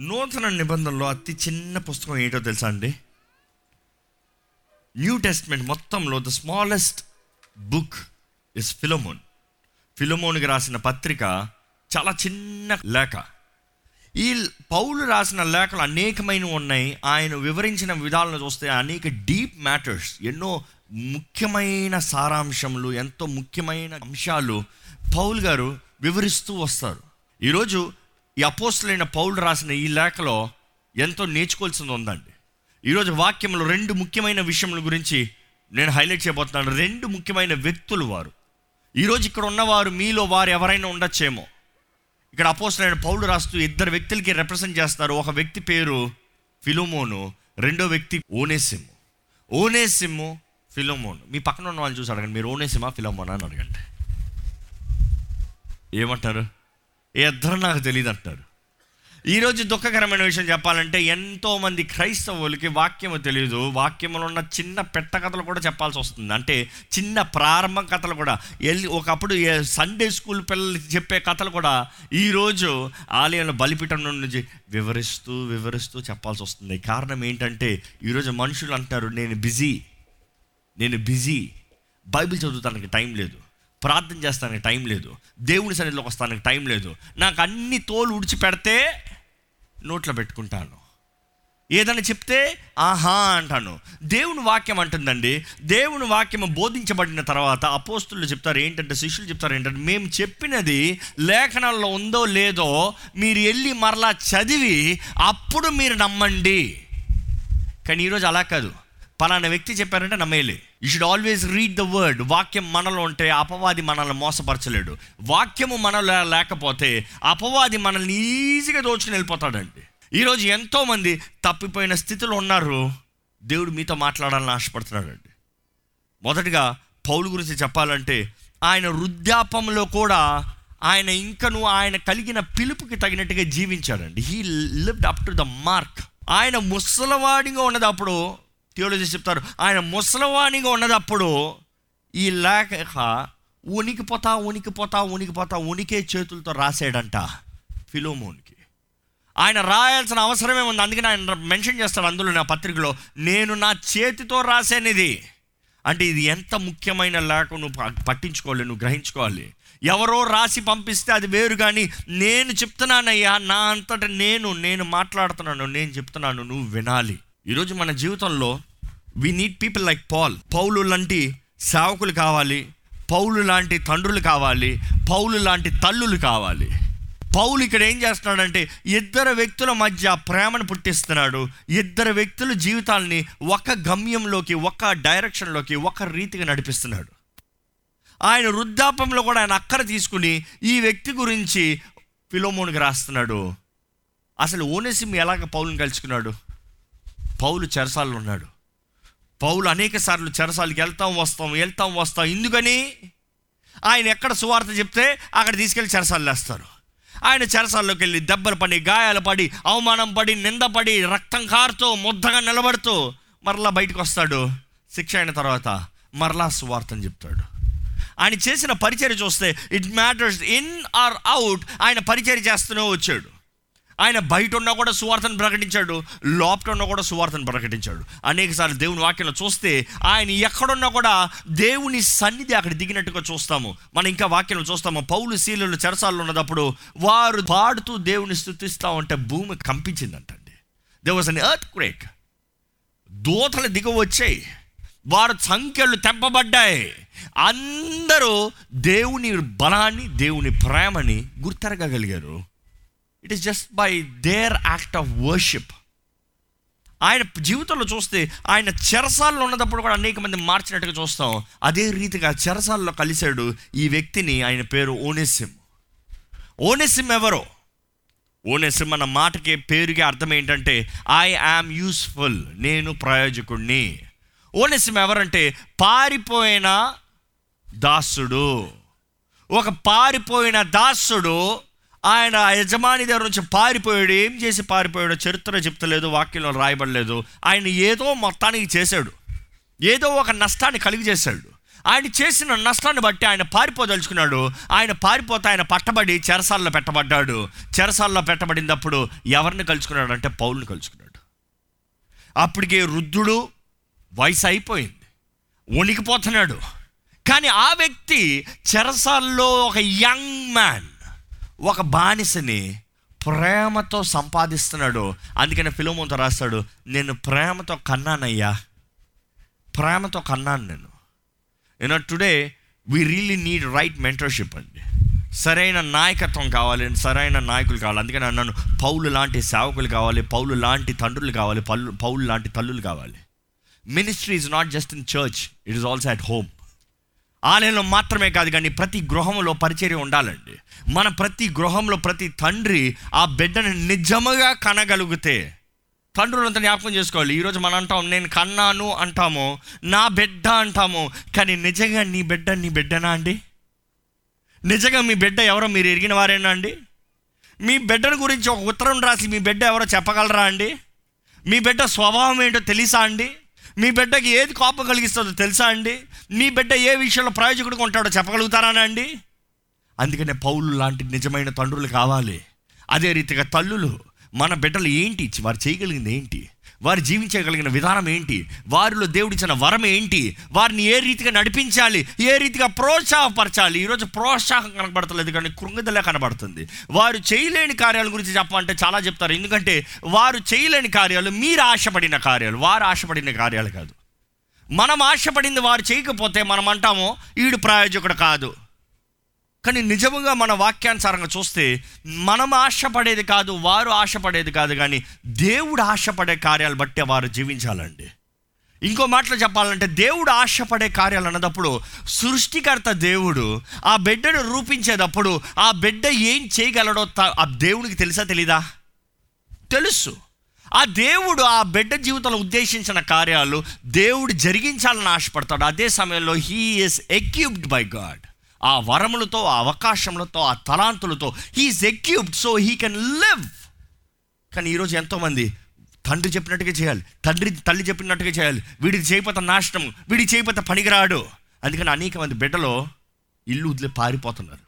నూతన నిబంధనలో అతి చిన్న పుస్తకం ఏంటో తెలుసా అండి? న్యూ టెస్ట్మెంట్ మొత్తంలో the smallest book is Philemon ఫిలోమోన్కి రాసిన పత్రిక చాలా చిన్న లేఖ. ఈ పౌలు రాసిన లేఖలు అనేకమైనవి ఉన్నాయి. ఆయన వివరించిన విధాలను చూస్తే అనేక డీప్ మ్యాటర్స్ ఎన్నో ముఖ్యమైన సారాంశములు ఎంతో ముఖ్యమైన అంశాలు పౌల్ గారు వివరిస్తూ వస్తారు. ఈరోజు ఈ అపోస్తులైన పౌలు రాసిన ఈ లేఖలో ఎంతో నేర్చుకోవాల్సింది ఉందండి. ఈరోజు వాక్యంలో రెండు ముఖ్యమైన విషయముల గురించి నేను హైలైట్ చేయబోతున్నాను. రెండు ముఖ్యమైన వ్యక్తులు వారు. ఈరోజు ఇక్కడ ఉన్నవారు మీలో వారు ఎవరైనా ఉండొచ్చేమో. ఇక్కడ అపోసరైన పౌలు రాస్తూ ఇద్దరు వ్యక్తులకి రిప్రజెంట్ చేస్తారు. ఒక వ్యక్తి పేరు ఫిలోమోను రెండో వ్యక్తి ఓనేసిము. ఓనేసిము ఫిలోమోను. మీ పక్కన ఉన్న వాళ్ళు చూసి అడగండి. మీరు ఓనేసిమా ఫిలోమోనా అని అడగండి. ఏమంటారు ఇద్దరు నాకు తెలియదు అంటారు ఈరోజు దుఃఖకరమైన విషయం చెప్పాలంటే ఎంతోమంది క్రైస్తవులకి వాక్యము తెలియదు వాక్యములో ఉన్న చిన్న పెట్ట కథలు కూడా చెప్పాల్సి వస్తుంది. అంటే చిన్న ప్రారంభ కథలు కూడా. వెళ్ళి ఒకప్పుడు సండే స్కూల్ పిల్లలకి చెప్పే కథలు కూడా ఈరోజు ఆలయంలో బలిపీఠం నుంచి వివరిస్తూ వివరిస్తూ చెప్పాల్సి వస్తుంది. కారణం ఏంటంటే ఈరోజు మనుషులు అంటారు నేను బిజీ నేను బిజీ. బైబిల్ చదువుతానికి టైం లేదు. ప్రార్థన చేస్తానికి టైం లేదు. దేవుని సన్నిధిలోకి వస్తానికి టైం లేదు. నాకు అన్ని తోలు ఉడిచి పెడితే నోట్లో పెట్టుకుంటాను. ఏదైనా చెప్తే ఆహా అంటాను. దేవుని వాక్యం అంటుందండి. దేవుని వాక్యం బోధించబడిన తర్వాత అపోస్తులు చెప్తారు ఏంటంటే శిష్యులు చెప్తారు ఏంటంటే మేము చెప్పినది లేఖనాల్లో ఉందో లేదో మీరు వెళ్ళి మరలా చదివి అప్పుడు మీరు నమ్మండి. కానీ ఈరోజు అలా కాదు. పలానా వ్యక్తి చెప్పారంటే నమ్మేలే you should always read the word వాక్యం మనలో ఉంటే అపవాది మనల్ని మోసపరచలేడు. వాక్యము మనలో లేకపోతే అపవాది మనల్ని ఈజీగా దోచుకుని వెళ్ళిపోతాడండి. ఈరోజు ఎంతోమంది తప్పిపోయిన స్థితిలో ఉన్నారు. దేవుడు మీతో మాట్లాడాలని ఆశపడుతున్నాడండి. మొదటిగా పౌలు గురించి చెప్పాలంటే ఆయన వృద్ధాపంలో కూడా ఆయన ఇంకను ఆయన కలిగిన పిలుపుకి తగినట్టుగా జీవించాడండి. He lived up to the mark ఆయన ముసలవాడిగా ఉన్నదప్పుడు థియోలజీ చెప్తారు ఆయన ముసలవాణిగా ఉన్నదప్పుడు ఈ లేఖ ఉనికిపోతా ఉనికిపోతా ఉనికిపోతా ఉనికే చేతులతో రాసాడంట ఫిలోమోన్కి. ఆయన రాయాల్సిన అవసరమే ఉంది. అందుకని ఆయన మెన్షన్ చేస్తాడు అందులో నా పత్రికలో నేను నా చేతితో రాశాను ఇది అంటే ఇది ఎంత ముఖ్యమైన లేఖ నువ్వు పట్టించుకోవాలి నువ్వు గ్రహించుకోవాలి. ఎవరో రాసి పంపిస్తే అది వేరు కానీ నేను చెప్తున్నానయ్యా నా అంతటా నేను నేను మాట్లాడుతున్నాను నేను చెప్తున్నాను నువ్వు వినాలి. ఈరోజు మన జీవితంలో we need people like Paul Paul లాంటి సేవకులు కావాలి. పౌలు లాంటి తండ్రులు కావాలి. పౌలు లాంటి తల్లులు కావాలి. పౌలు ఇక్కడ ఏం చేస్తున్నాడంటే ఇద్దరు వ్యక్తుల మధ్య ప్రేమను పుట్టిస్తున్నాడు. ఇద్దరు వ్యక్తుల జీవితాల్ని ఒక గమ్యంలోకి ఒక డైరెక్షన్లోకి ఒక రీతిగా నడిపిస్తున్నాడు. ఆయన వృద్ధాపంలో కూడా ఆయన అక్కర తీసుకుని ఈ వ్యక్తి గురించి ఫిలోమోన్కి రాస్తున్నాడు. అసలు ఓనేసిమ్ ఎలాగ పౌలుని కలుసుకున్నాడు? పౌలు చెరసాల్లో ఉన్నాడు. పౌలు అనేక సార్లు చెరసాలకి వెళ్తాం వస్తాం వెళ్తాం వస్తాం. ఎందుకని? ఆయన ఎక్కడ సువార్త చెప్తే అక్కడ తీసుకెళ్ళి చెరసాలు వేస్తారు ఆయన చెరసాల్లోకి వెళ్ళి దెబ్బలు పడి గాయాలు పడి అవమానం పడి నిందపడి రక్తం కారుతూ ముద్దగా నిలబడుతూ మరలా బయటకు వస్తాడు. శిక్ష అయిన తర్వాత మరలా సువార్తని చెప్తాడు. ఆయన చేసిన పరిచర్య చూస్తే it matters in or out ఆయన పరిచర్య చేస్తూనే వచ్చాడు. ఆయన బయట ఉన్నా కూడా సువార్తను ప్రకటించాడు లోపట ఉన్నా కూడా సువార్తను ప్రకటించాడు. అనేకసార్లు దేవుని వాక్యంలో చూస్తే ఆయన ఎక్కడున్నా కూడా దేవుని సన్నిధి అక్కడ దిగినట్టుగా చూస్తాము. మనం ఇంకా వాక్యం చూస్తాము పౌలు శీలలు చెరసాల్లో ఉన్నప్పుడు వారు పాడుతూ దేవుని స్థుతిస్తా ఉంటే భూమి కంపించిందంటండి. There was an earthquake దూతలు దిగ వచ్చాయి వారు సంఖ్యలు తెంపబడ్డాయి. అందరూ దేవుని బలాన్ని దేవుని ప్రేమని గుర్తెరగగలిగారు. It is just by their act of worship ఆయన జీవితంలో చూస్తే ఆయన చెరసాల్లో ఉన్నప్పుడు కూడా అనేక మంది మార్చినట్టుగా చూస్తాం. అదే రీతిగా చెరసాల్లో కలిశాడు ఈ వ్యక్తిని ఆయన పేరు ఓనేసిమ్. ఓనేసిమ్ ఎవరో? ఓనేసిమ్ అన్న మాటకి పేరుకి అర్థం ఏంటంటే ఐ యామ్ యూస్ఫుల్ నేను ప్రయోజకుడిని ఓనేసిమ్ ఎవరంటే పారిపోయిన దాసుడు. ఒక పారిపోయిన దాసుడు ఆయన యజమాని దగ్గర నుంచి పారిపోయాడు. ఏం చేసి పారిపోయాడో చరిత్ర చెప్తలేదు వాక్యంలో రాయబడలేదు. ఆయన ఏదో మొత్తానికి చేశాడు. ఏదో ఒక నష్టాన్ని కలిగి చేశాడు. ఆయన చేసిన నష్టాన్ని బట్టి ఆయన పారిపోదలుచుకున్నాడు. ఆయన పారిపోతే ఆయన పట్టబడి చెరసాల్లో పెట్టబడ్డాడు. చెరసాల్లో పెట్టబడినప్పుడు ఎవరిని కలుసుకున్నాడు అంటే పౌల్ని కలుసుకున్నాడు. అప్పటికే వృద్ధుడు వయసు అయిపోయింది. వణికిపోతున్నాడు. కానీ ఆ వ్యక్తి చెరసాల్లో ఒక యంగ్ మ్యాన్. ఒక బానిసని ప్రేమతో సంపాదిస్తున్నాడు. అందుకని ఫిలోమోతో రాస్తాడు నేను ప్రేమతో కన్నానయ్యా. ప్రేమతో కన్నాను నేను. You know today we really need right mentorship అండి. సరైన నాయకత్వం కావాలి సరైన నాయకులు కావాలి. అందుకని అన్నాను పౌలు లాంటి సేవకులు కావాలి పౌలు లాంటి తండ్రులు కావాలి పౌలు పౌలు లాంటి తల్లులు కావాలి. Ministry is not just in church it is also at home ఆలయంలో మాత్రమే కాదు కానీ ప్రతి గృహంలో పరిచర్య ఉండాలండి. మన ప్రతి గృహంలో ప్రతి తండ్రి ఆ బిడ్డను నిజముగా కనగలిగితే తండ్రులంతా జ్ఞాపకం చేసుకోవాలి. ఈరోజు మనం అంటాం నేను కన్నాను అంటాము నా బిడ్డ అంటాము కానీ నిజంగా నీ బిడ్డ నీ బిడ్డనా అండి? నిజంగా మీ బిడ్డ ఎవరో మీరు ఎరిగిన వారేనా అండి? మీ బిడ్డను గురించి ఒక ఉత్తరం రాసి మీ బిడ్డ ఎవరో చెప్పగలరా అండి? మీ బిడ్డ స్వభావం ఏంటో తెలుసా అండి? మీ బిడ్డకి ఏది కోపం కలిగిస్తుందో తెలుసా అండి? మీ బిడ్డ ఏ విషయంలో ప్రయోజకుడిగా ఉంటాడో చెప్పగలుగుతారా అండి? అందుకనే పౌలు లాంటి నిజమైన తండ్రులు కావాలి. అదే రీతిగా తల్లులు మన బిడ్డలు ఏంటి? వారు చేయగలిగింది ఏంటి? వారు జీవించగలిగిన విధానం ఏంటి? వారిలో దేవుడిచ్చిన వరం ఏంటి? వారిని ఏ రీతిగా నడిపించాలి? ఏ రీతిగా ప్రోత్సాహపరచాలి? ఈరోజు ప్రోత్సాహం కనబడతలేదు కానీ కృంగిదలే కనబడుతుంది. వారు చేయలేని కార్యాల గురించి చెప్పాలంటే చాలా చెప్తారు. ఎందుకంటే వారు చేయలేని కార్యాలు మీరు ఆశపడిన కార్యాలు. వారు ఆశపడిన కార్యాలు కాదు. మనం ఆశపడింది వారు చేయకపోతే మనం అంటాము ఈడు ప్రయోజకుడు కాదు. కానీ నిజముగా మన వాక్యానుసారంగా చూస్తే మనం ఆశపడేది కాదు వారు ఆశపడేది కాదు కానీ దేవుడు ఆశపడే కార్యాలు బట్టే వారు జీవించాలండి. ఇంకో మాటలో చెప్పాలంటే దేవుడు ఆశపడే కార్యాలు అన్నదప్పుడు సృష్టికర్త దేవుడు ఆ బిడ్డను రూపించేటప్పుడు ఆ బిడ్డ ఏం చేయగలడో ఆ దేవునికి తెలుసా తెలీదా? తెలుసు. ఆ దేవుడు ఆ బిడ్డ జీవితంలో ఉద్దేశించిన కార్యాలు దేవుడు జరిగించాలని ఆశపడతాడు. అదే సమయంలో he is equipped by God ఆ వరములతో ఆ అవకాశములతో ఆ తలాంతులతో he is equipped so he can live కానీ ఈరోజు ఎంతోమంది తండ్రి చెప్పినట్టుగా చేయాలి. తండ్రి తల్లి చెప్పినట్టుగా చేయాలి. వీడికి చేయపోతే నాశనం వీడికి చేయపోతే పనికిరాడు. అందుకని అనేక మంది బిడ్డలో ఇల్లు వదిలి పారిపోతున్నారు.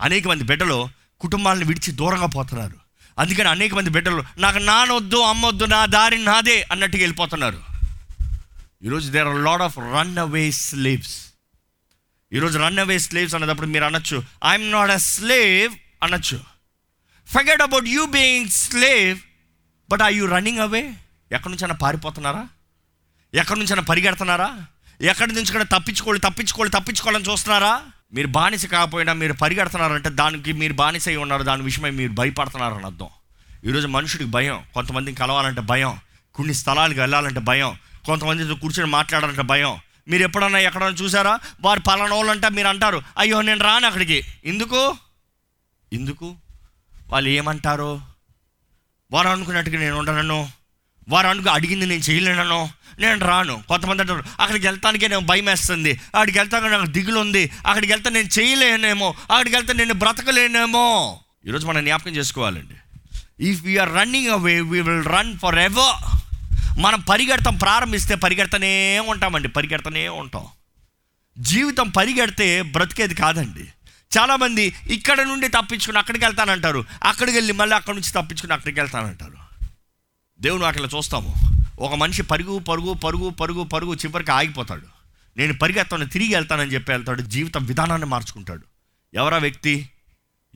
అనేక మంది బిడ్డలు కుటుంబాలను విడిచి దూరంగా పోతున్నారు. అందుకని అనేక మంది బిడ్డలు నాకు నానొద్దు అమ్మొద్దు నా దారి నాదే అన్నట్టుగా వెళ్ళిపోతున్నారు. ఈరోజు there are lot of run away slaves ఈరోజు రన్ అవే స్లేవ్స్ అన్నప్పుడు మీరు అనొచ్చు ఐఎమ్ నాట్ అ స్లేవ్ అనొచ్చు. Forget about you being slave but are you running away ఎక్కడి నుంచైనా పారిపోతున్నారా? ఎక్కడి నుంచైనా పరిగెడుతున్నారా? ఎక్కడి నుంచి కూడా తప్పించుకోవాలి తప్పించుకోవాలి తప్పించుకోవాలని చూస్తున్నారా? మీరు బానిస కాకపోయినా మీరు పరిగెడుతున్నారంటే దానికి మీరు బానిస అయి ఉన్నారు దాని విషయమై మీరు భయపడుతున్నారని అర్థం. ఈరోజు మనుషుడికి భయం కొంతమందిని కలవాలంటే భయం కొన్ని స్థలాలకు వెళ్ళాలంటే భయం కొంతమందితో కూర్చొని మాట్లాడాలంటే భయం మీరు ఎప్పుడన్నా ఎక్కడన్నా చూసారా? వారు పలానా వాళ్ళు మీరు అంటారు అయ్యో నేను రాను అక్కడికి. ఎందుకు? ఎందుకు? వాళ్ళు ఏమంటారు? వారు అనుకున్నట్టుగా నేను ఉండనను. వారు అనుకు అడిగింది నేను చేయలేనను. నేను రాను. కొంతమంది అంటారు అక్కడికి వెళ్తానికే నేను భయం వేస్తుంది అక్కడికి వెళ్తాక నాకు దిగులు ఉంది అక్కడికి వెళ్తే నేను చేయలేనేమో. అక్కడికి వెళ్తే నేను బ్రతకలేనేమో. ఈరోజు మనం జ్ఞాపకం చేసుకోవాలండి. If we are running away we will run forever మనం పరిగెడతాం ప్రారంభిస్తే పరిగెడతనే ఉంటామండి పరిగెడతనే ఉంటాం. జీవితం పరిగెడితే బ్రతికేది కాదండి. చాలామంది ఇక్కడ నుండి తప్పించుకుని అక్కడికి వెళ్తానంటారు అక్కడికి వెళ్ళి మళ్ళీ అక్కడి నుంచి తప్పించుకుని అక్కడికి వెళ్తానంటారు. దేవుని అక్కడ చూస్తాము. ఒక మనిషి పరుగు పరుగు పరుగు పరుగు పరుగు చివరికి ఆగిపోతాడు. నేను పరిగెత్తాను తిరిగి వెళ్తానని చెప్పి వెళ్తాడు జీవితం విధానాన్ని మార్చుకుంటాడు. ఎవరా వ్యక్తి?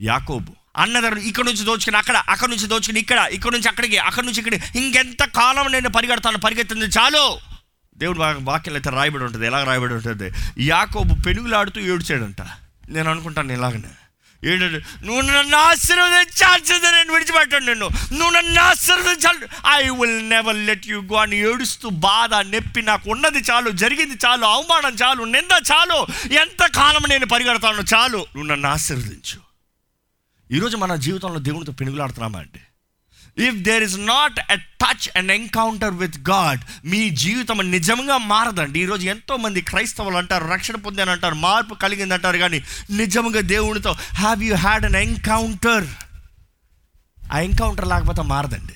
యాకోబు. అన్నదారు ఇక్కడ నుంచి దోచుకుని అక్కడ అక్కడ నుంచి దోచుకుని ఇక్కడ ఇక్కడ నుంచి అక్కడికి అక్కడ నుంచి ఇక్కడికి. ఇంకెంత కాలం నేను పరిగెడతాను పరిగెత్తింది చాలు. దేవుడు వాక్యం అయితే రాయబడి ఉంటుంది ఎలా రాయబడి ఉంటుంది? యాకోబు పెనుగులాడుతూ ఏడ్చాడంట. నేను అనుకుంటాను ఇలాగనే. ఏడు నువ్వు నన్ను ఆశీర్వదించాల్సిందే నేను విడిచిపెట్టాను నిన్ను. నువ్వు నన్ను ఆశీర్వదించాలి. I will never let you go అని ఏడుస్తూ బాధ నొప్పి నాకు ఉన్నది చాలు జరిగింది చాలు అవమానం చాలు నింద చాలు. ఎంత కాలం నేను పరిగెడతాను చాలు. నువ్వు నన్ను ఆశీర్వదించు. ఈరోజు మన జీవితంలో దేవునితో పెనుగులాడుతున్నామా అండి? If there is not a touch and encounter with God మీ జీవితం నిజంగా మారదండి. ఈరోజు ఎంతో మంది క్రైస్తవులు అంటారు రక్షణ పొందాను అంటారు మార్పు కలిగింది అంటారు కానీ నిజంగా దేవునితో have you had an encounter ఆ ఎన్కౌంటర్ లేకపోతే మారదండి.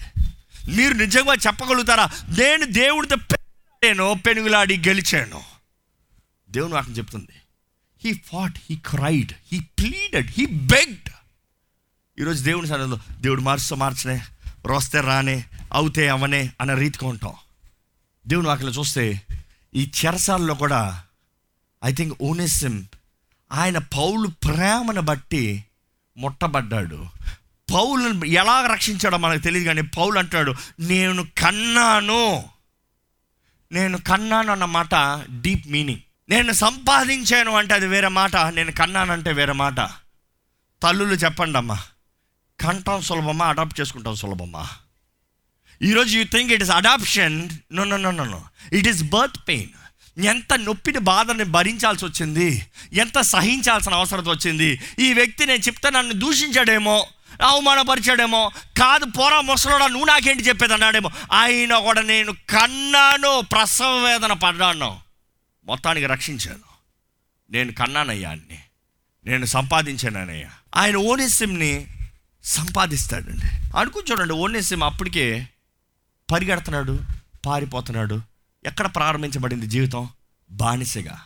మీరు నిజంగా చెప్పగలుగుతారా? నేను దేవుడితో పెను పెనుగులాడి గెలిచాను. దేవుని వాక్యం చెప్తుంది. He fought he cried he pleaded he begged ఈరోజు దేవుని సన్నిధిలో దేవుడు మార్చు మార్చనే రోస్తే రానే అవుతే అవనే అన్న రీతిగా ఉంటాం. దేవుని వాక్యలో చూస్తే ఈ చెరసాల్లో కూడా ఐ థింక్ ఓనెసిమ్ ఆయన పౌలు ప్రేమను బట్టి ముట్టబడ్డాడు. పౌలను ఎలా రక్షించాడో మనకు తెలియదు కానీ పౌలు అంటాడు నేను కన్నాను. నేను కన్నాను అన్న మాట డీప్ మీనింగ్ నేను సంపాదించాను అంటే అది వేరే మాట నేను కన్నానంటే వేరే మాట. తల్లులు చెప్పండి అమ్మా కంటాం సులభమా అడాప్ట్ చేసుకుంటాం సులభమా? ఈరోజు you think it is adoption no no no no no it is birth pain ఎంత నొప్పిని బాధని భరించాల్సి వచ్చింది? ఎంత సహించాల్సిన అవసరం వచ్చింది? ఈ వ్యక్తి నేను చెప్తే నన్ను దూషించాడేమో అవమానపరిచాడేమో కాదు పోరా ముసలోడా నువ్వు నాకేంటి చెప్పేది అన్నాడేమో ఆయన కూడా నేను కన్నాను ప్రసవ వేదన పడ్డాను. మొత్తానికి రక్షించాను. నేను కన్నానయ్యా అన్ని. నేను సంపాదించానయ్యా. ఆయన ఓనేసిమ్ని సంపాదిస్తాడండి. అనుకుని చూడండి ఓనేసిమ్ అప్పటికే పరిగెడుతున్నాడు పారిపోతున్నాడు. ఎక్కడ ప్రారంభించబడింది జీవితం? బానిసగా.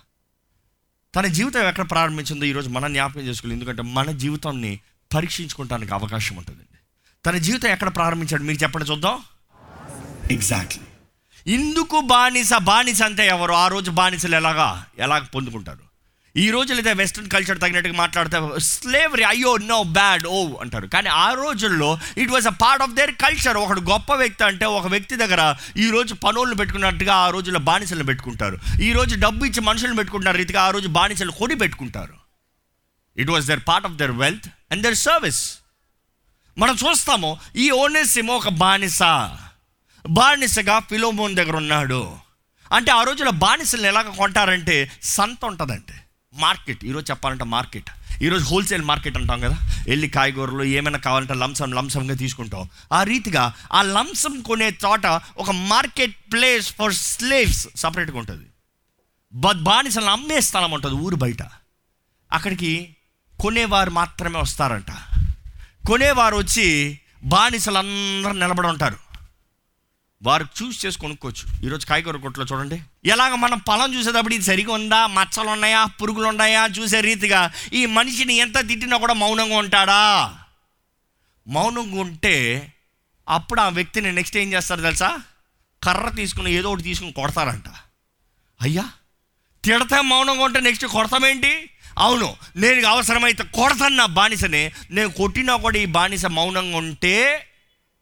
తన జీవితం ఎక్కడ ప్రారంభించిందో ఈరోజు మనం జ్ఞాపకం చేసుకోవాలి. ఎందుకంటే మన జీవితాన్ని పరీక్షించుకోవడానికి అవకాశం ఉంటుందండి. తన జీవితం ఎక్కడ ప్రారంభించాడు మీరు చెప్పండి చూద్దాం. ఎగ్జాక్ట్లీ ఇందుకు బానిస బానిస అంటే ఎవరు? ఆ రోజు బానిసలు ఎలాగా? ఎలాగ పొందుకుంటారు? ఈ రోజు లేదా వెస్ట్రన్ కల్చర్ తగినట్టుగా మాట్లాడితే స్లేవరీ అయ్యో నో బ్యాడ్ ఓ అంటారు. కానీ ఆ రోజుల్లో it was a part of their culture ఒకడు గొప్ప వ్యక్తి అంటే ఒక వ్యక్తి దగ్గర ఈ రోజు పనులను పెట్టుకున్నట్టుగా ఆ రోజుల్లో బానిసలను పెట్టుకుంటారు. ఈ రోజు డబ్బు ఇచ్చి మనుషులను పెట్టుకుంటున్న రీతిగా ఆ రోజు బానిసలు కొని పెట్టుకుంటారు. It was their part of their wealth and their service మనం చూస్తాము ఈ ఓనెసిమో ఒక బానిస. బానిసగా ఫిలోమోన్ దగ్గర ఉన్నాడు. అంటే ఆ రోజుల్లో బానిసలు ఎలాగ కొంటారంటే సంత ఉంటుందంటే. మార్కెట్. ఈరోజు చెప్పాలంటే మార్కెట్. ఈరోజు హోల్సేల్ మార్కెట్ అంటాం కదా? వెళ్ళి కాయగూరలు ఏమైనా కావాలంటే లంసం లంసంగా తీసుకుంటాం. ఆ రీతిగా ఆ లంసం కొనే చోట ఒక మార్కెట్ ప్లేస్ ఫర్ స్లేవ్స్ సపరేట్గా ఉంటుంది. బట్ బానిసలను అమ్మే స్థలం ఉంటుంది ఊరు బయట. అక్కడికి కొనేవారు మాత్రమే వస్తారంట. కొనేవారు వచ్చి బానిసలందరూ నిలబడి ఉంటారు. వారు చూస్ చేసి కొనుక్కోవచ్చు. ఈరోజు కాయగూర కొట్లో చూడండి. ఎలాగ మనం పొలం చూసేటప్పుడు ఇది సరిగా ఉందా? మచ్చలు ఉన్నాయా? పురుగులు ఉన్నాయా? చూసే రీతిగా ఈ మనిషిని ఎంత తిట్టినా కూడా మౌనంగా ఉంటాడా? మౌనంగా ఉంటే అప్పుడు ఆ వ్యక్తిని నెక్స్ట్ ఏం చేస్తారు తెలుసా? కర్ర తీసుకుని ఏదో ఒకటి తీసుకుని కొడతారంట. అయ్యా! తిడతా మౌనంగా ఉంటే నెక్స్ట్ కొడతామేంటి? అవును నేను అవసరమైతే కొడతాను నా బానిసని. నేను కొట్టినా కూడా ఈ బానిస మౌనంగా ఉంటే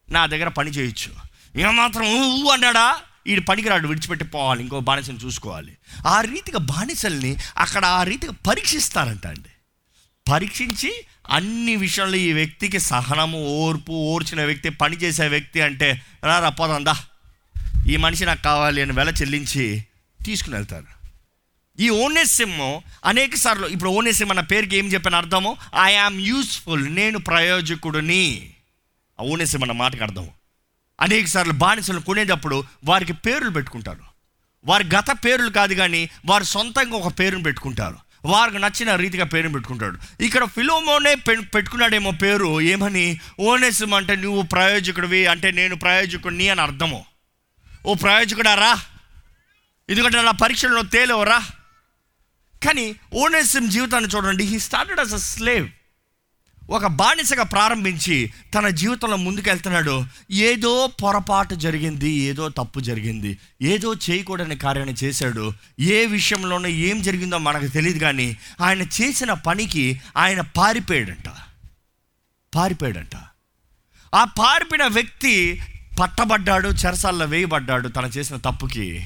నా దగ్గర పని చేయొచ్చు. ఏమాత్రం ఊ అన్నాడా? వీడు పనికిరాడు విడిచిపెట్టి పోవాలి ఇంకో బానిసని చూసుకోవాలి. ఆ రీతిగా బానిసల్ని అక్కడ ఆ రీతిగా పరీక్షిస్తారంట అండి. పరీక్షించి అన్ని విషయంలో ఈ వ్యక్తికి సహనము ఓర్పు ఓర్చిన వ్యక్తి పని చేసే వ్యక్తి అంటే రా రా ఈ మనిషి నాకు కావాలి అని వెల చెల్లించి తీసుకుని వెళ్తారు. ఈ ఓనెసిమ్ అనేక సార్లు ఇప్పుడు ఓనెసిమ్ అన్న పేరుకి ఏం చెప్పిన అర్థము? ఐ ఆమ్ యూస్ఫుల్ నేను ప్రయోజకుడిని. ఆ అన్న మాటకి అర్థము. అనేక సార్లు బానిసలు కొనేటప్పుడు వారికి పేర్లు పెట్టుకుంటారు. వారి గత పేర్లు కాదు కానీ వారు సొంతంగా ఒక పేరును పెట్టుకుంటారు. వారికి నచ్చిన రీతిగా పేరును పెట్టుకుంటాడు. ఇక్కడ ఫిలోమోనే పె- పెట్టుకున్నాడేమో పేరు ఏమని? ఓనేసం అంటే నువ్వు ప్రయోజకుడివి అంటే నేను ప్రయోజకుడిని అని అర్థము. ఓ ప్రయోజకుడా రా. ఎందుకంటే నా పరీక్షల్లో తేలేవరా? కానీ ఓనేసం జీవితాన్ని చూడండి he started as a slave ఒక బానిసగా ప్రారంభించి తన జీవితంలో ముందుకెళ్తున్నాడు. ఏదో పొరపాటు జరిగింది ఏదో తప్పు జరిగింది ఏదో చేయకూడని కార్యాన్ని చేశాడు. ఏ విషయంలోనూ ఏం జరిగిందో మనకు తెలియదు కానీ ఆయన చేసిన పనికి ఆయన పారిపోయాడంట. పారిపోయాడంట. ఆ పారిపోయిన వ్యక్తి పట్టబడ్డాడు చెరసాల్లో వేయబడ్డాడు తను చేసిన తప్పుకి.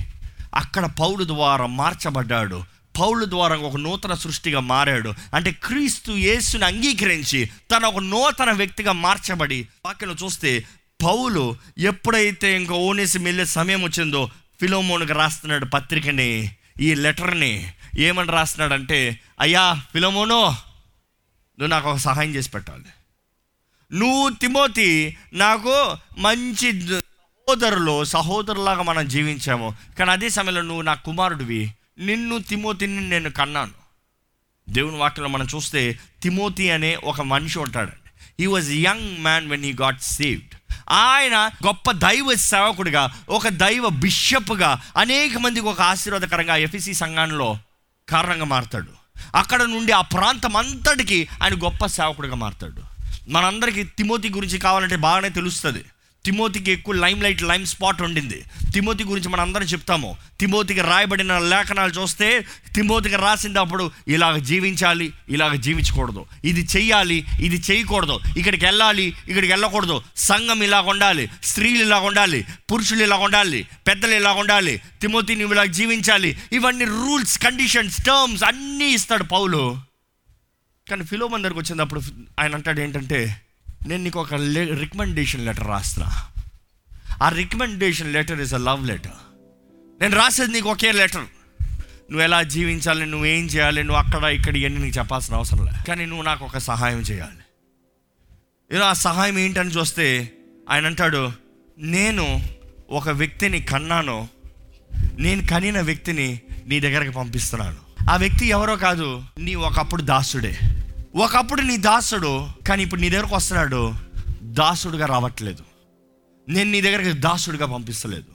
అక్కడ పౌలు ద్వారా మార్చబడ్డాడు. పౌలు ద్వారా ఒక నూతన సృష్టిగా మారాడు. అంటే క్రీస్తు యేసుని అంగీకరించి తన ఒక నూతన వ్యక్తిగా మార్చబడి వాక్యలో చూస్తే పౌలు ఎప్పుడైతే ఇంకా ఓనేసి వెళ్ళే సమయం వచ్చిందో ఫిలోమోన్కి రాస్తున్నాడు పత్రికని ఈ లెటర్ని. ఏమని రాస్తున్నాడంటే అయ్యా ఫిలోమోనో నువ్వు నాకు ఒక సహాయం చేసి పెట్టాలి. నువ్వు తిమోతి నాకు మంచి సహోదరులు సహోదరులాగా మనం జీవించాము. కానీ అదే సమయంలో నువ్వు నా కుమారుడివి. నిన్ను తిమోతిని నేను కన్నాను. దేవుని వాక్యంలో మనం చూస్తే తిమోతి అనే ఒక మనిషి ఉంటాడు he was young man when he got saved ఆయన గొప్ప దైవ సేవకుడిగా ఒక దైవ బిషప్గా అనేక మందికి ఒక ఆశీర్వాదకరంగా ఎఫ్ఎసి సంఘంలో కారణంగా మారుతాడు. అక్కడ నుండి ఆ ప్రాంతం అంతటికి ఆయన గొప్ప సేవకుడిగా మారతాడు. మనందరికీ తిమోతి గురించి కావాలంటే బాగానే తెలుస్తుంది. తిమోతికి ఎక్కువ లైమ్ లైట్ లైమ్ స్పాట్ ఉండింది. తిమోతి గురించి మనం అందరం చెప్తాము. తిమోతికి రాయబడిన లేఖనాలు చూస్తే తిమోతికి రాసినప్పుడు ఇలాగ జీవించాలి ఇలాగ జీవించకూడదు. ఇది చెయ్యాలి ఇది చేయకూడదు ఇక్కడికి వెళ్ళాలి ఇక్కడికి వెళ్ళకూడదు. సంఘం ఇలాగ ఉండాలి స్త్రీలు ఇలా ఉండాలి పురుషులు ఇలాగ ఉండాలి పెద్దలు ఇలా ఉండాలి తిమోతి నువ్వు ఇలా జీవించాలి. ఇవన్నీ రూల్స్ కండిషన్స్ టర్మ్స్ అన్నీ ఇస్తాడు పౌలు. కానీ ఫిలోమన్ దగ్గరికి వచ్చినప్పుడు ఆయన అంటాడు ఏంటంటే నేను నీకు ఒక రికమెండేషన్ లెటర్ రాస్తున్నా. ఆ recommendation letter is a love letter నేను రాసేది నీకు ఒకే లెటర్ నువ్వు ఎలా జీవించాలి నువ్వు ఏం చేయాలి నువ్వు అక్కడ ఇక్కడ ఇవన్నీ నీకు చెప్పాల్సిన అవసరం లేదు కానీ నువ్వు నాకు ఒక సహాయం చేయాలి. ఇలా ఆ సహాయం ఏంటని చూస్తే ఆయన అంటాడు నేను ఒక వ్యక్తిని కన్నాను. నేను కనిన వ్యక్తిని నీ దగ్గరకు పంపిస్తున్నాను. ఆ వ్యక్తి ఎవరో కాదు నీ ఒకప్పుడు దాసుడే. ఒకప్పుడు నీ దాసుడు కానీ ఇప్పుడు నీ దగ్గరకు వస్తున్నాడు దాసుడుగా రావట్లేదు. నేను నీ దగ్గరికి దాసుడిగా పంపిస్తలేదు.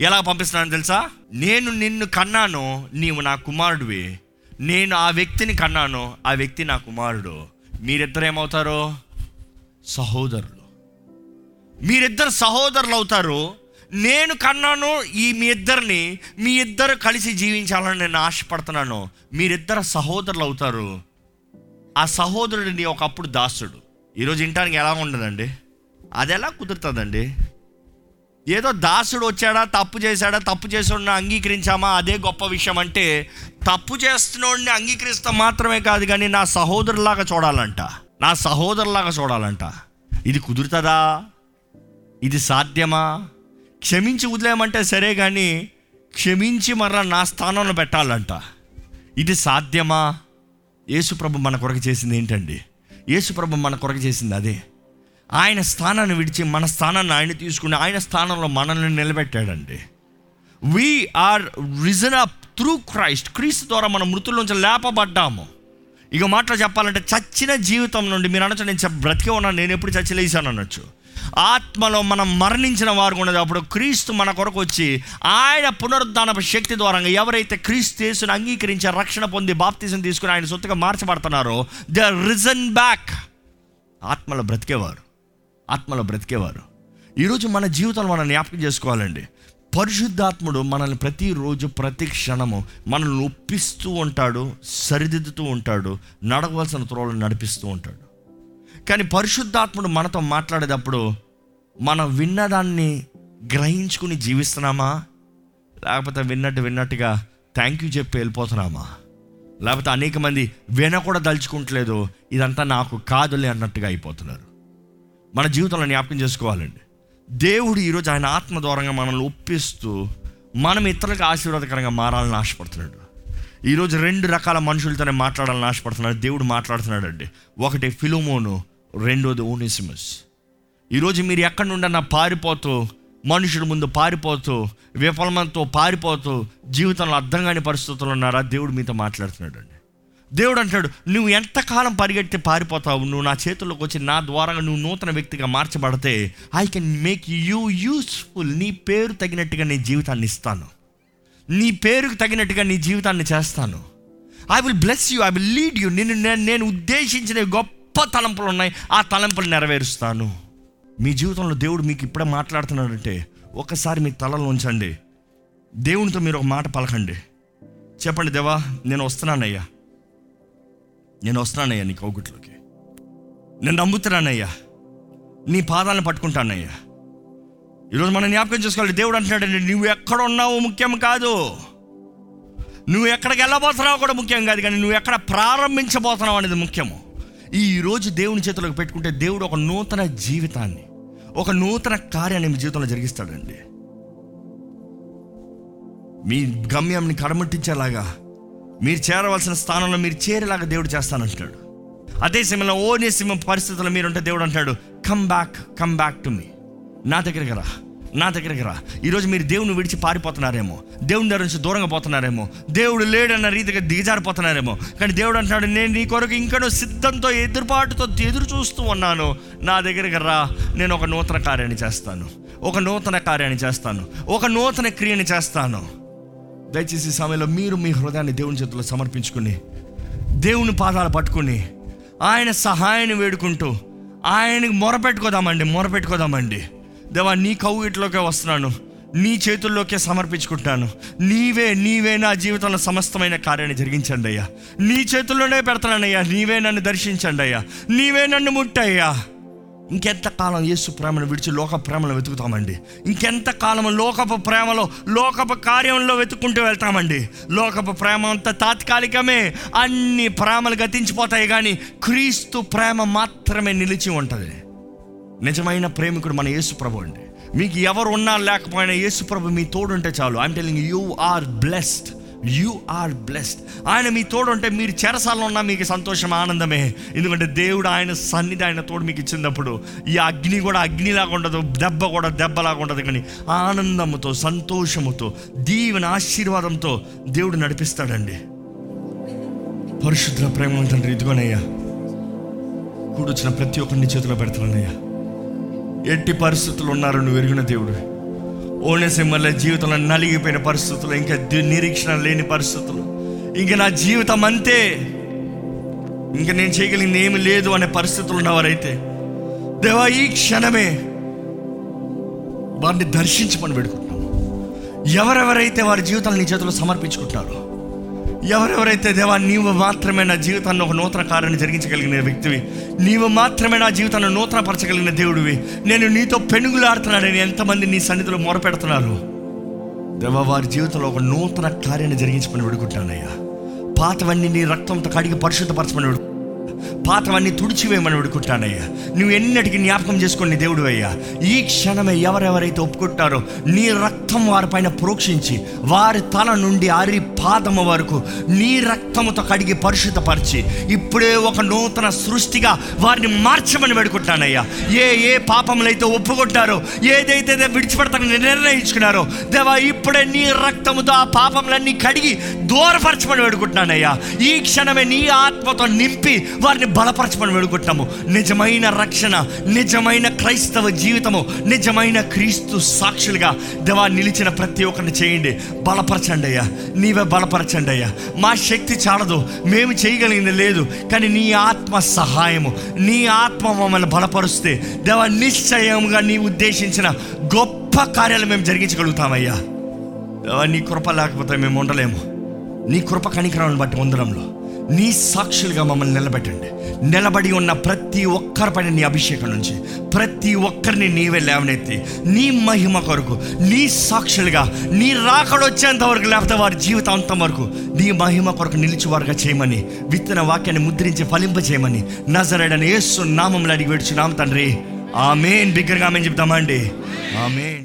ఎలా పంపిస్తున్నాను తెలుసా? నేను నిన్ను కన్నాను నీవు నా కుమారుడివి. నేను ఆ వ్యక్తిని కన్నాను ఆ వ్యక్తి నా కుమారుడు. మీరిద్దరు ఏమవుతారు? సహోదరులు. మీరిద్దరు సహోదరులు అవుతారు. నేను కన్నాను ఈ మీ ఇద్దరిని మీ ఇద్దరు కలిసి జీవించాలని నేను ఆశపడుతున్నాను. మీరిద్దరు సహోదరులు అవుతారు. ఆ సహోదరుడిని ఒకప్పుడు దాసుడు. ఈరోజు ఇంటానికి ఎలా ఉండదండి? అది ఎలా కుదురుతుందండి? ఏదో దాసుడు వచ్చాడా తప్పు చేశాడా తప్పు చేసిన అంగీకరించామా అదే గొప్ప విషయం అంటే తప్పు చేస్తున్నోడిని అంగీకరిస్తాం మాత్రమే కాదు కానీ నా సహోదరులాగా చూడాలంట. నా సహోదరులాగా చూడాలంట. ఇది కుదురుతుందా? ఇది సాధ్యమా? క్షమించి వదిలేయమంటే సరే కానీ క్షమించి మరలా నా స్థానంలో పెట్టాలంట. ఇది సాధ్యమా? యేసుప్రభు మన కొరకు చేసింది ఏంటండి? యేసుప్రభు మన కొరకు చేసింది అదే. ఆయన స్థానాన్ని విడిచి మన స్థానాన్ని ఆయన తీసుకుని ఆయన స్థానంలో మనల్ని నిలబెట్టాడండి. We are risen up through Christ క్రీస్తు ద్వారా మన మృతుల నుంచి లేపబడ్డాము. ఇక మాటలు చెప్పాలంటే చచ్చిన జీవితం నుండి మీరు అనొచ్చు నేను చెప్- బ్రతికే ఉన్నాను నేను ఎప్పుడు చచ్చిలేసాను అనొచ్చు. ఆత్మలో మనం మరణించిన వారు ఉన్నది అప్పుడు క్రీస్తు మన కొరకు వచ్చి ఆయన పునరుద్ధానపు శక్తి ద్వారా ఎవరైతే క్రీస్తు యేసుని అంగీకరించి రక్షణ పొంది బాప్తిజం తీసుకుని ఆయన సొత్తుగా మార్చబడుతున్నారో దే ఆర్ రిజన్ బ్యాక్. ఆత్మలో బ్రతికేవారు. ఆత్మలో బ్రతికేవారు. ఈరోజు మన జీవితంలో మనం జ్ఞాపకం చేసుకోవాలండి. పరిశుద్ధాత్ముడు మనల్ని ప్రతిరోజు ప్రతి క్షణము మనల్ని ఒప్పిస్తూ ఉంటాడు సరిదిద్దుతూ ఉంటాడు నడవలసిన త్రోలను నడిపిస్తూ ఉంటాడు. కానీ పరిశుద్ధాత్ముడు మనతో మాట్లాడేటప్పుడు మనం విన్నదాన్ని గ్రహించుకుని జీవిస్తున్నామా? లేకపోతే విన్నట్టు విన్నట్టుగా థ్యాంక్ యూ చెప్పి వెళ్ళిపోతున్నామా? లేకపోతే అనేక మంది విన కూడా దలుచుకుంటలేదు ఇదంతా నాకు కాదులే అన్నట్టుగా అయిపోతున్నారు. మన జీవితంలో జ్ఞాపకం చేసుకోవాలండి. దేవుడు ఈరోజు ఆయన ఆత్మ దూరంగా మనల్ని ఒప్పిస్తూ మనం ఇతరులకు ఆశీర్వాదకరంగా మారాలని ఆశపడుతున్నాడు. ఈరోజు రెండు రకాల మనుషులతోనే మాట్లాడాలని ఆశపడుతున్నాడు. దేవుడు మాట్లాడుతున్నాడు అండి ఒకటి ఫిలోమోను రెండోది ఓనిసిమస్. ఈరోజు మీరు ఎక్కడి నుండన్నా పారిపోతూ మనుషుల ముందు పారిపోతూ విఫలమంతో పారిపోతూ జీవితంలో అర్థం కాని పరిస్థితులు ఉన్నారా? దేవుడు మీతో మాట్లాడుతున్నాడు అండి దేవుడు అంటాడు నువ్వు ఎంతకాలం పరిగెత్తి పారిపోతావు? నువ్వు నా చేతుల్లోకి వచ్చి నా ద్వారా నువ్వు నూతన వ్యక్తిగా మార్చబడితే I can make you useful నీ పేరు తగినట్టుగా నీ జీవితాన్ని ఇస్తాను. నీ పేరుకు తగినట్టుగా నీ జీవితాన్ని చేస్తాను. I will bless you I will lead you నిన్ను నేను నేను ఉద్దేశించిన గొప్ప తలంపులు ఉన్నాయి ఆ తలంపులు నెరవేరుస్తాను. మీ జీవితంలో దేవుడు మీకు ఇప్పుడే మాట్లాడుతున్నాడంటే ఒకసారి మీ తలలో ఉంచండి. దేవునితో మీరు ఒక మాట పలకండి. చెప్పండి దేవా నేను వస్తున్నానయ్యా. నేను వస్తున్నానయ్యా నీ కౌగుట్లోకి. నేను నమ్ముతున్నానయ్యా. నీ పాదాలను పట్టుకుంటానయ్యా. ఈరోజు మనం జ్ఞాపకం చేసుకోవాలి దేవుడు అంటున్నాడండి నువ్వు ఎక్కడ ఉన్నావు ముఖ్యం కాదు. నువ్వు ఎక్కడికి వెళ్ళబోతున్నావు కూడా ముఖ్యం కాదు కానీ నువ్వు ఎక్కడ ప్రారంభించబోతున్నావు అనేది ముఖ్యము. ఈ రోజు దేవుని చేతులకు పెట్టుకుంటే దేవుడు ఒక నూతన జీవితాన్ని ఒక నూతన కార్యాన్ని మీ జీవితంలో జరిగిస్తాడండి. మీ గమ్యంని కడముట్టించేలాగా మీరు చేరవలసిన స్థానంలో మీరు చేరేలాగా దేవుడు చేస్తానంటున్నాడు. అదే సమయంలో ఓనే సింహం పరిస్థితుల్లో మీరుంటే దేవుడు అంటాడు come back come back to me నా దగ్గరికి రా. నా దగ్గరికి రా. ఈరోజు మీరు దేవుని విడిచి పారిపోతున్నారేమో. దేవుని దగ్గర నుంచి దూరంగా పోతున్నారేమో. దేవుడు లేడన్న రీతిగా దిగజారిపోతున్నారేమో. కానీ దేవుడు అంటున్నాడు నేను నీ కొరకు ఇంకనో సిద్ధంతో ఎదురుపాటుతో ఎదురు చూస్తూ ఉన్నాను. నా దగ్గరికి రా. నేను ఒక నూతన కార్యాన్ని చేస్తాను. ఒక నూతన కార్యాన్ని చేస్తాను. ఒక నూతన క్రియని చేస్తాను. దయచేసి సమయంలో మీరు మీ హృదయాన్ని దేవుని చేతుల్లో సమర్పించుకుని దేవుని పాదాలు పట్టుకుని ఆయన సహాయాన్ని వేడుకుంటూ ఆయనకి మొరపెట్టుకోదామండి మొరపెట్టుకోదామండి. దేవా నీ కౌగిట్లోకే వస్తున్నాను. నీ చేతుల్లోకే సమర్పించుకుంటున్నాను. నీవే నీవే నా జీవితంలో సమస్తమైన కార్యాన్ని జరిగించండి అయ్యా. నీ చేతుల్లోనే పెడతానయ్యా నీవే నన్ను దర్శించండి అయ్యా. నీవే నన్ను ముట్టయ్యా. ఇంకెంతకాలం యేసు ప్రేమను విడిచి లోక ప్రేమలో వెతుకుతామండి? ఇంకెంత కాలం లోకపు ప్రేమలో లోకపు కార్యంలో వెతుక్కుంటూ వెళ్తామండి? లోకపు ప్రేమ అంతా తాత్కాలికమే. అన్ని ప్రేమలు గతించిపోతాయి కానీ క్రీస్తు ప్రేమ మాత్రమే నిలిచి ఉంటుంది. నిజమైన ప్రేమికుడు మన యేసు ప్రభు అండి. మీకు ఎవరు ఉన్నా లేకపోయినా యేసు ప్రభు మీ తోడుంటే చాలు. I'm telling you are blessed you are blessed ఆయన మీ తోడు ఉంటే మీరు చెరసాలలో ఉన్నా మీకు సంతోషం ఆనందమే. ఎందుకంటే దేవుడు ఆయన సన్నిధి ఆయన తోడు మీకు ఇచ్చినప్పుడు ఈ అగ్ని కూడా అగ్నిలాగా ఉండదు దెబ్బ కూడా దెబ్బలాగా ఉండదు. కానీ ఆనందముతో సంతోషముతో దీవెన ఆశీర్వాదంతో దేవుడు నడిపిస్తాడండి. పరిశుద్ధ ప్రేమ తండ్రి ఇదిగోనయ్యా. కూడొచ్చిన ప్రతి ఒక్కరిని చేతిలో పెడతానయ్యా. ఎట్టి పరిస్థితులు ఉన్నారు నువ్వు ఎరిగిన దేవుడు? ఓనేసింహల జీవితంలో నలిగిపోయిన పరిస్థితులు ఇంకా నిరీక్షణ లేని పరిస్థితులు. ఇంకా నా జీవితం అంతే. ఇంకా నేను చేయగలిగింది ఏమి లేదు అనే పరిస్థితులు ఉన్నవారైతే దేవా ఈ క్షణమే వారిని దర్శించమని పెడుకుంటున్నాను ఎవరెవరైతే వారి జీవితాలు నీ చేతిలో సమర్పించుకుంటారో ఎవరెవరైతే దేవా నీవు మాత్రమే నా జీవితాన్ని ఒక నూతన కార్యాన్ని జరిగించగలిగిన వ్యక్తివి. నీవు మాత్రమే నా జీవితాన్ని నూతన పరచగలిగిన దేవుడివి. నేను నీతో పెనుగులాడుతున్నాడని ఎంతమంది నీ సన్నిధిలో మొరపెడుతున్నారు. దేవా వారి జీవితంలో ఒక నూతన కార్యాన్ని జరిగించమని విడుకుంటానయ్యా పాతవన్నీ నీ రక్తంతో కడిగి పరిశుద్ధపరచమని విడు పాతవన్నీ తుడిచివేయమని విడుకుంటానయ్యా నువ్వు ఎన్నటికీ జ్ఞాపకం చేసుకోండి దేవుడు అయ్యా ఈ క్షణమే ఎవరెవరైతే ఒప్పుకుంటారో నీ రక్తం వారిపైన ప్రోక్షించి వారి తల నుండి అరి పాదము వరకు నీ రక్తముతో కడిగి పరిశుద్ధపరిచి ఇప్పుడే ఒక నూతన సృష్టిగా వారిని మార్చమని పెడుకుంటానయ్యా ఏ ఏ పాపములైతే ఒప్పుకుంటారో ఏదైతే విడిచిపెడతానని నిర్ణయించుకున్నారో దేవా ఇప్పుడే నీ రక్తముతో ఆ పాపములన్నీ కడిగి దూరపరచమని పెడుకుంటున్నానయ్యా ఈ క్షణమే నీ ఆత్మతో నింపి వారిని బలపరచమని పెడుకుంటాము నిజమైన రక్షణ నిజమైన క్రైస్తవ జీవితము నిజమైన క్రీస్తు సాక్షులుగా దేవా నిలిచిన ప్రతి ఒక్కరిని చేయండి. బలపరచండి అయ్యా. నీవే బలపరచండి అయ్యా. మా శక్తి చాలదు. మేము చేయగలిగింది లేదు. కానీ నీ ఆత్మ సహాయము. నీ ఆత్మ మమ్మల్ని బలపరుస్తే దేవా నిశ్చయంగా నీ ఉద్దేశించిన గొప్ప కార్యాలు మేము జరిగించగలుగుతామయ్యా. దేవ నీ కృప లేకపోతే మేము ఉండలేము. నీ కృప కనికరాలను బట్టి ఉండడంలో నీ సాక్షులుగా మమ్మల్ని నిలబెట్టండి. నిలబడి ఉన్న ప్రతి ఒక్కరి పైన నీ అభిషేకం నుంచి ప్రతి ఒక్కరిని నీవే లేవనెత్తి నీ మహిమ కొరకు నీ సాక్షులుగా నీ రాకడొచ్చేంత వరకు లేకపోతే వారి జీవితాంతం వరకు నీ మహిమ కొరకు నిలిచివారుగా చేయమని విత్తన వాక్యాన్ని ముద్రించి ఫలింప చేయమని నజరడని యేసు నామంలో అడిగి వేడుచున్నాం తండ్రి. ఆమెన్. బిగ్గరగా ఆమెన్ చెప్తామండి. ఆమెన్.